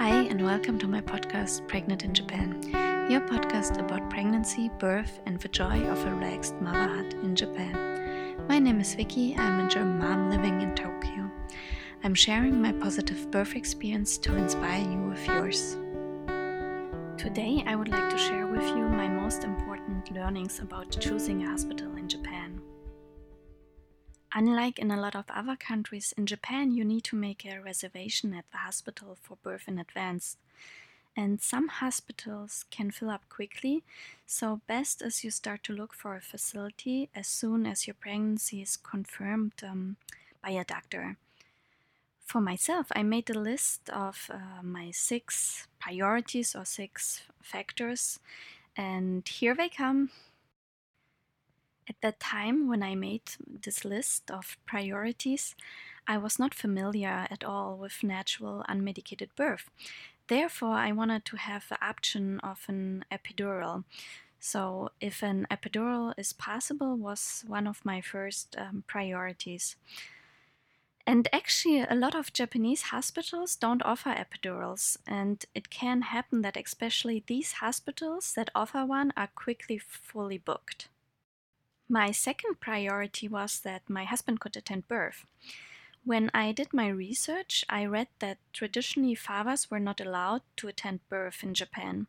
Hi, and welcome to my podcast, Pregnant in Japan, your podcast about pregnancy, birth, and the joy of a relaxed motherhood in Japan. My name is Vicky, I'm a German mom living in Tokyo. I'm sharing my positive birth experience to inspire you with yours. Today, I would like to share with you my most important learnings about choosing a hospital. Unlike in a lot of other countries, in Japan you need to make a reservation at the hospital for birth in advance. And some hospitals can fill up quickly, so best is you start to look for a facility as soon as your pregnancy is confirmed um, by a doctor. For myself, I made a list of uh, my six priorities or six factors, and here they come. At that time, when I made this list of priorities, I was not familiar at all with natural unmedicated birth. Therefore, I wanted to have the option of an epidural. So, if an epidural is possible, was one of my first um, priorities. And actually, a lot of Japanese hospitals don't offer epidurals, and it can happen that especially these hospitals that offer one are quickly fully booked. My second priority was that my husband could attend birth. When I did my research, I read that traditionally fathers were not allowed to attend birth in Japan.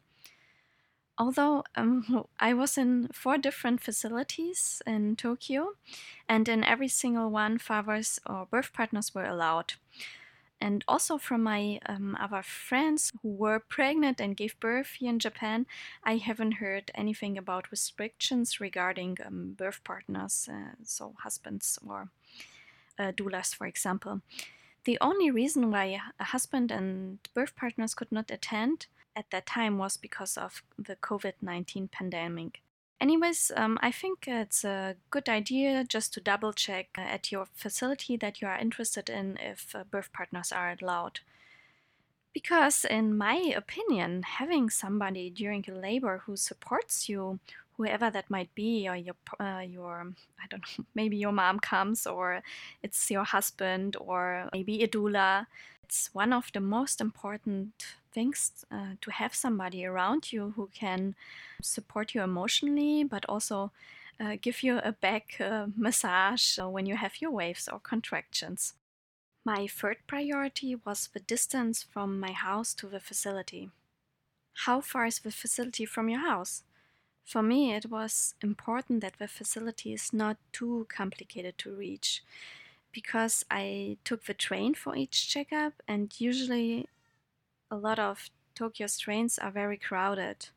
Although um, I was in four different facilities in Tokyo, and in every single one, fathers or birth partners were allowed and also from my um, other friends who were pregnant and gave birth here in Japan, I haven't heard anything about restrictions regarding um, birth partners, uh, so husbands or uh, doulas, for example. The only reason why a husband and birth partners could not attend at that time was because of the COVID 19 pandemic. Anyways, um, I think it's a good idea just to double check uh, at your facility that you are interested in if uh, birth partners are allowed. Because, in my opinion, having somebody during your labor who supports you, whoever that might be, or your, uh, your, I don't know, maybe your mom comes, or it's your husband, or maybe a doula, it's one of the most important things uh, to have somebody around you who can support you emotionally, but also uh, give you a back uh, massage when you have your waves or contractions. My third priority was the distance from my house to the facility. How far is the facility from your house? For me, it was important that the facility is not too complicated to reach because I took the train for each checkup, and usually a lot of Tokyo's trains are very crowded.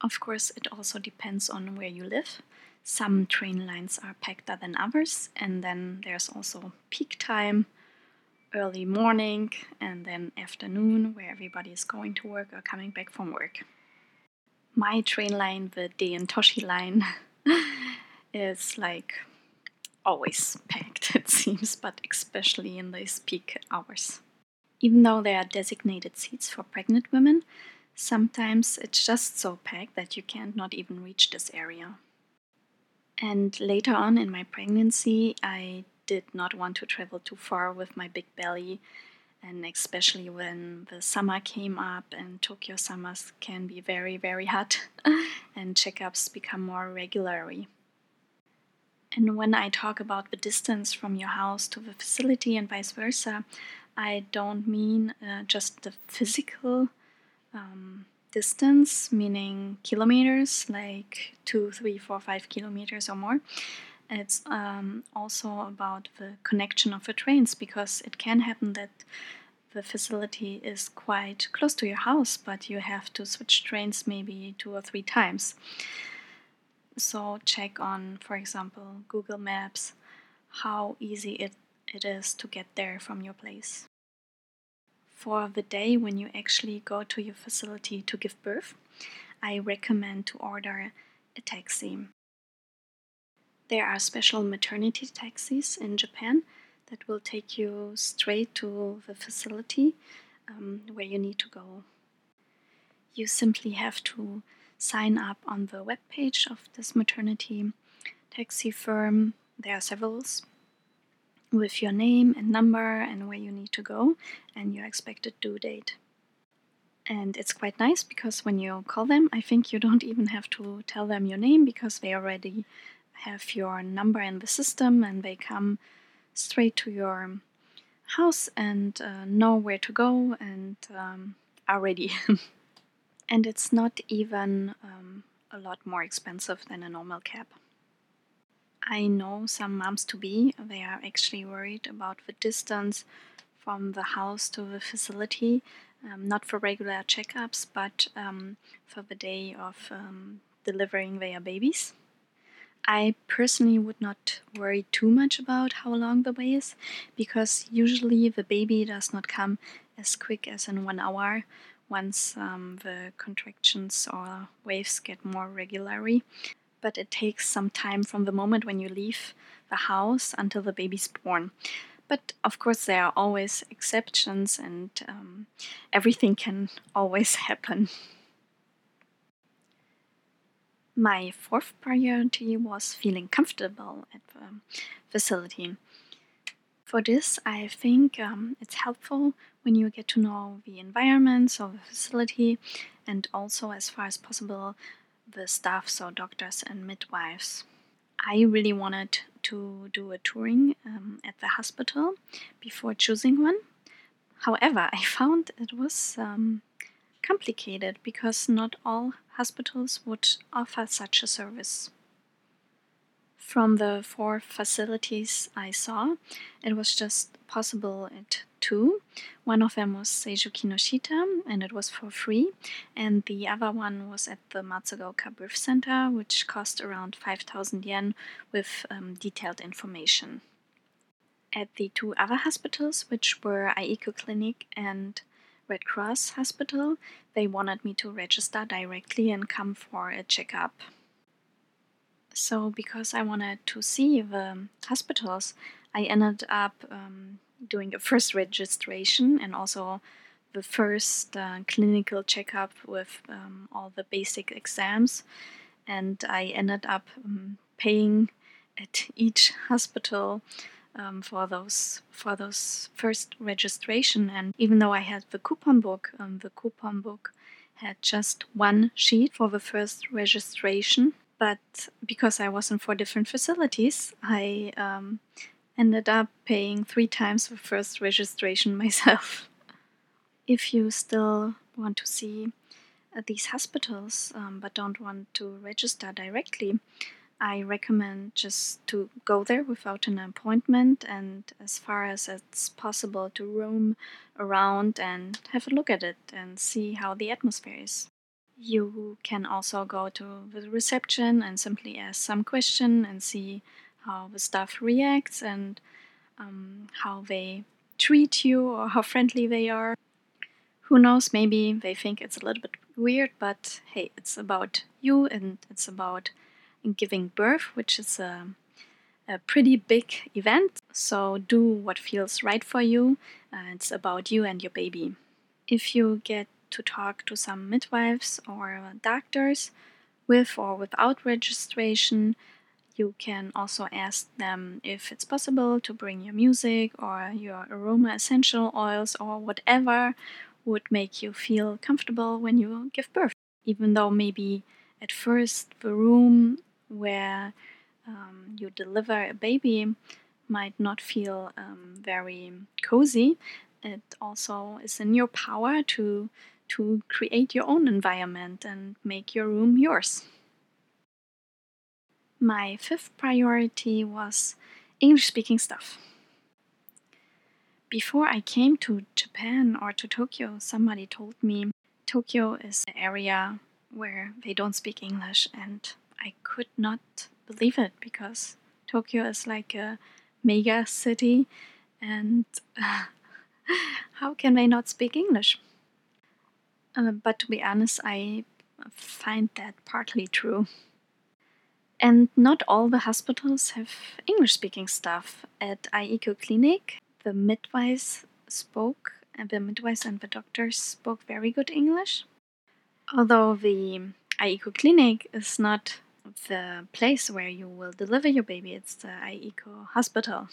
Of course, it also depends on where you live. Some train lines are packeder than others, and then there's also peak time, early morning, and then afternoon, where everybody is going to work or coming back from work. My train line, the Den Toshi line, is like always packed, it seems, but especially in these peak hours. Even though there are designated seats for pregnant women, sometimes it's just so packed that you can't not even reach this area. And later on in my pregnancy, I did not want to travel too far with my big belly, and especially when the summer came up and Tokyo summers can be very, very hot, and checkups become more regularly. And when I talk about the distance from your house to the facility and vice versa, I don't mean uh, just the physical um, distance, meaning kilometers, like two, three, four, five kilometers or more. It's um, also about the connection of the trains because it can happen that the facility is quite close to your house, but you have to switch trains maybe two or three times. So, check on, for example, Google Maps how easy it, it is to get there from your place for the day when you actually go to your facility to give birth, I recommend to order a taxi. There are special maternity taxis in Japan that will take you straight to the facility um, where you need to go. You simply have to sign up on the webpage of this maternity taxi firm. There are several with your name and number and where you need to go and your expected due date. And it's quite nice because when you call them, I think you don't even have to tell them your name because they already have your number in the system and they come straight to your house and uh, know where to go and um, are ready. and it's not even um, a lot more expensive than a normal cab. I know some moms to be, they are actually worried about the distance from the house to the facility, um, not for regular checkups, but um, for the day of um, delivering their babies. I personally would not worry too much about how long the way is because usually the baby does not come as quick as in one hour once um, the contractions or waves get more regularly. But it takes some time from the moment when you leave the house until the baby's born. But of course, there are always exceptions, and um, everything can always happen. My fourth priority was feeling comfortable at the facility. For this, I think um, it's helpful when you get to know the environment of the facility and also, as far as possible, the staff, so doctors and midwives. I really wanted to do a touring um, at the hospital before choosing one. However, I found it was um, complicated because not all hospitals would offer such a service. From the four facilities I saw, it was just possible at two. One of them was Seijo Kinoshita, and it was for free, and the other one was at the Matsugaoka Birth Center, which cost around 5,000 yen with um, detailed information. At the two other hospitals, which were Aiiku Clinic and Red Cross Hospital, they wanted me to register directly and come for a checkup. So, because I wanted to see the hospitals, I ended up um, doing a first registration and also the first uh, clinical checkup with um, all the basic exams. And I ended up um, paying at each hospital um, for those for those first registration. And even though I had the coupon book, um, the coupon book had just one sheet for the first registration. But because I was in four different facilities, I um, ended up paying three times the first registration myself. if you still want to see uh, these hospitals um, but don't want to register directly, I recommend just to go there without an appointment and as far as it's possible to roam around and have a look at it and see how the atmosphere is. You can also go to the reception and simply ask some question and see how the staff reacts and um, how they treat you or how friendly they are. Who knows, maybe they think it's a little bit weird, but hey, it's about you and it's about giving birth, which is a, a pretty big event. So do what feels right for you. Uh, it's about you and your baby. If you get to talk to some midwives or doctors with or without registration, you can also ask them if it's possible to bring your music or your aroma essential oils or whatever would make you feel comfortable when you give birth. Even though maybe at first the room where um, you deliver a baby might not feel um, very cozy, it also is in your power to to create your own environment and make your room yours. My fifth priority was English speaking stuff. Before I came to Japan or to Tokyo, somebody told me Tokyo is an area where they don't speak English, and I could not believe it because Tokyo is like a mega city, and uh, how can they not speak English? Uh, but to be honest, I find that partly true. And not all the hospitals have English speaking staff. At Aiiku Clinic, the midwives spoke, and the midwives and the doctors spoke very good English. Although the Aiiku Clinic is not the place where you will deliver your baby, it's the Aiiku Hospital.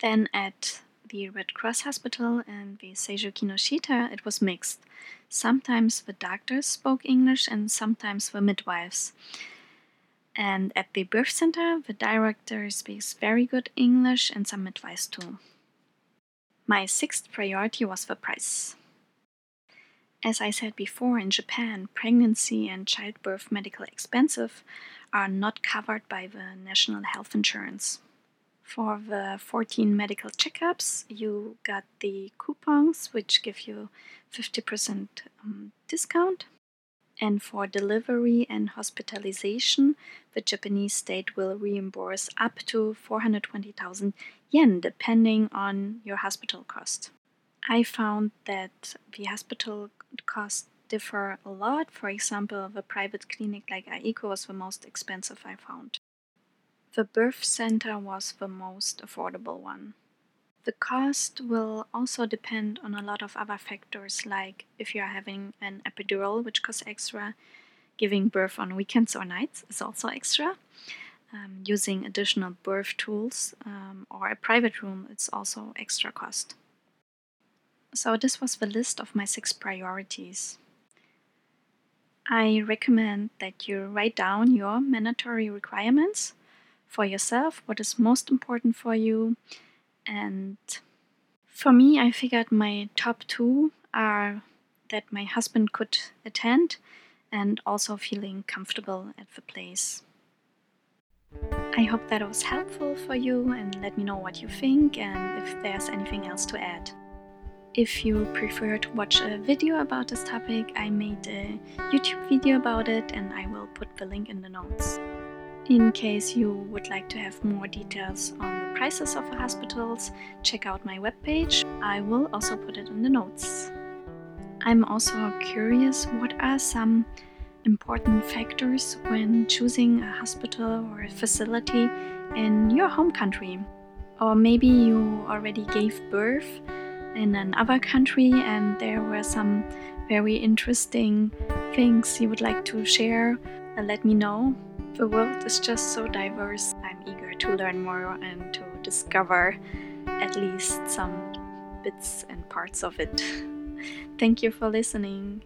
Then at the Red Cross Hospital and the Seijo Kinoshita, it was mixed. Sometimes the doctors spoke English and sometimes the midwives. And at the birth center, the director speaks very good English and some midwives too. My sixth priority was the price. As I said before, in Japan, pregnancy and childbirth medical expensive are not covered by the national health insurance. For the 14 medical checkups, you got the coupons, which give you 50% um, discount. And for delivery and hospitalization, the Japanese state will reimburse up to 420,000 yen, depending on your hospital cost. I found that the hospital costs differ a lot. For example, the private clinic like Aiiku was the most expensive I found. The birth center was the most affordable one. The cost will also depend on a lot of other factors, like if you are having an epidural, which costs extra, giving birth on weekends or nights is also extra. Um, using additional birth tools um, or a private room, it's also extra cost. So, this was the list of my six priorities. I recommend that you write down your mandatory requirements for yourself, what is most important for you. And for me, I figured my top two are that my husband could attend and also feeling comfortable at the place. I hope that was helpful for you and let me know what you think and if there's anything else to add. If you prefer to watch a video about this topic, I made a YouTube video about it and I will put the link in the notes. In case you would like to have more details on the prices of hospitals, check out my webpage. I will also put it in the notes. I'm also curious what are some important factors when choosing a hospital or a facility in your home country. Or maybe you already gave birth in another country and there were some very interesting things you would like to share, let me know. The world is just so diverse. I'm eager to learn more and to discover at least some bits and parts of it. Thank you for listening.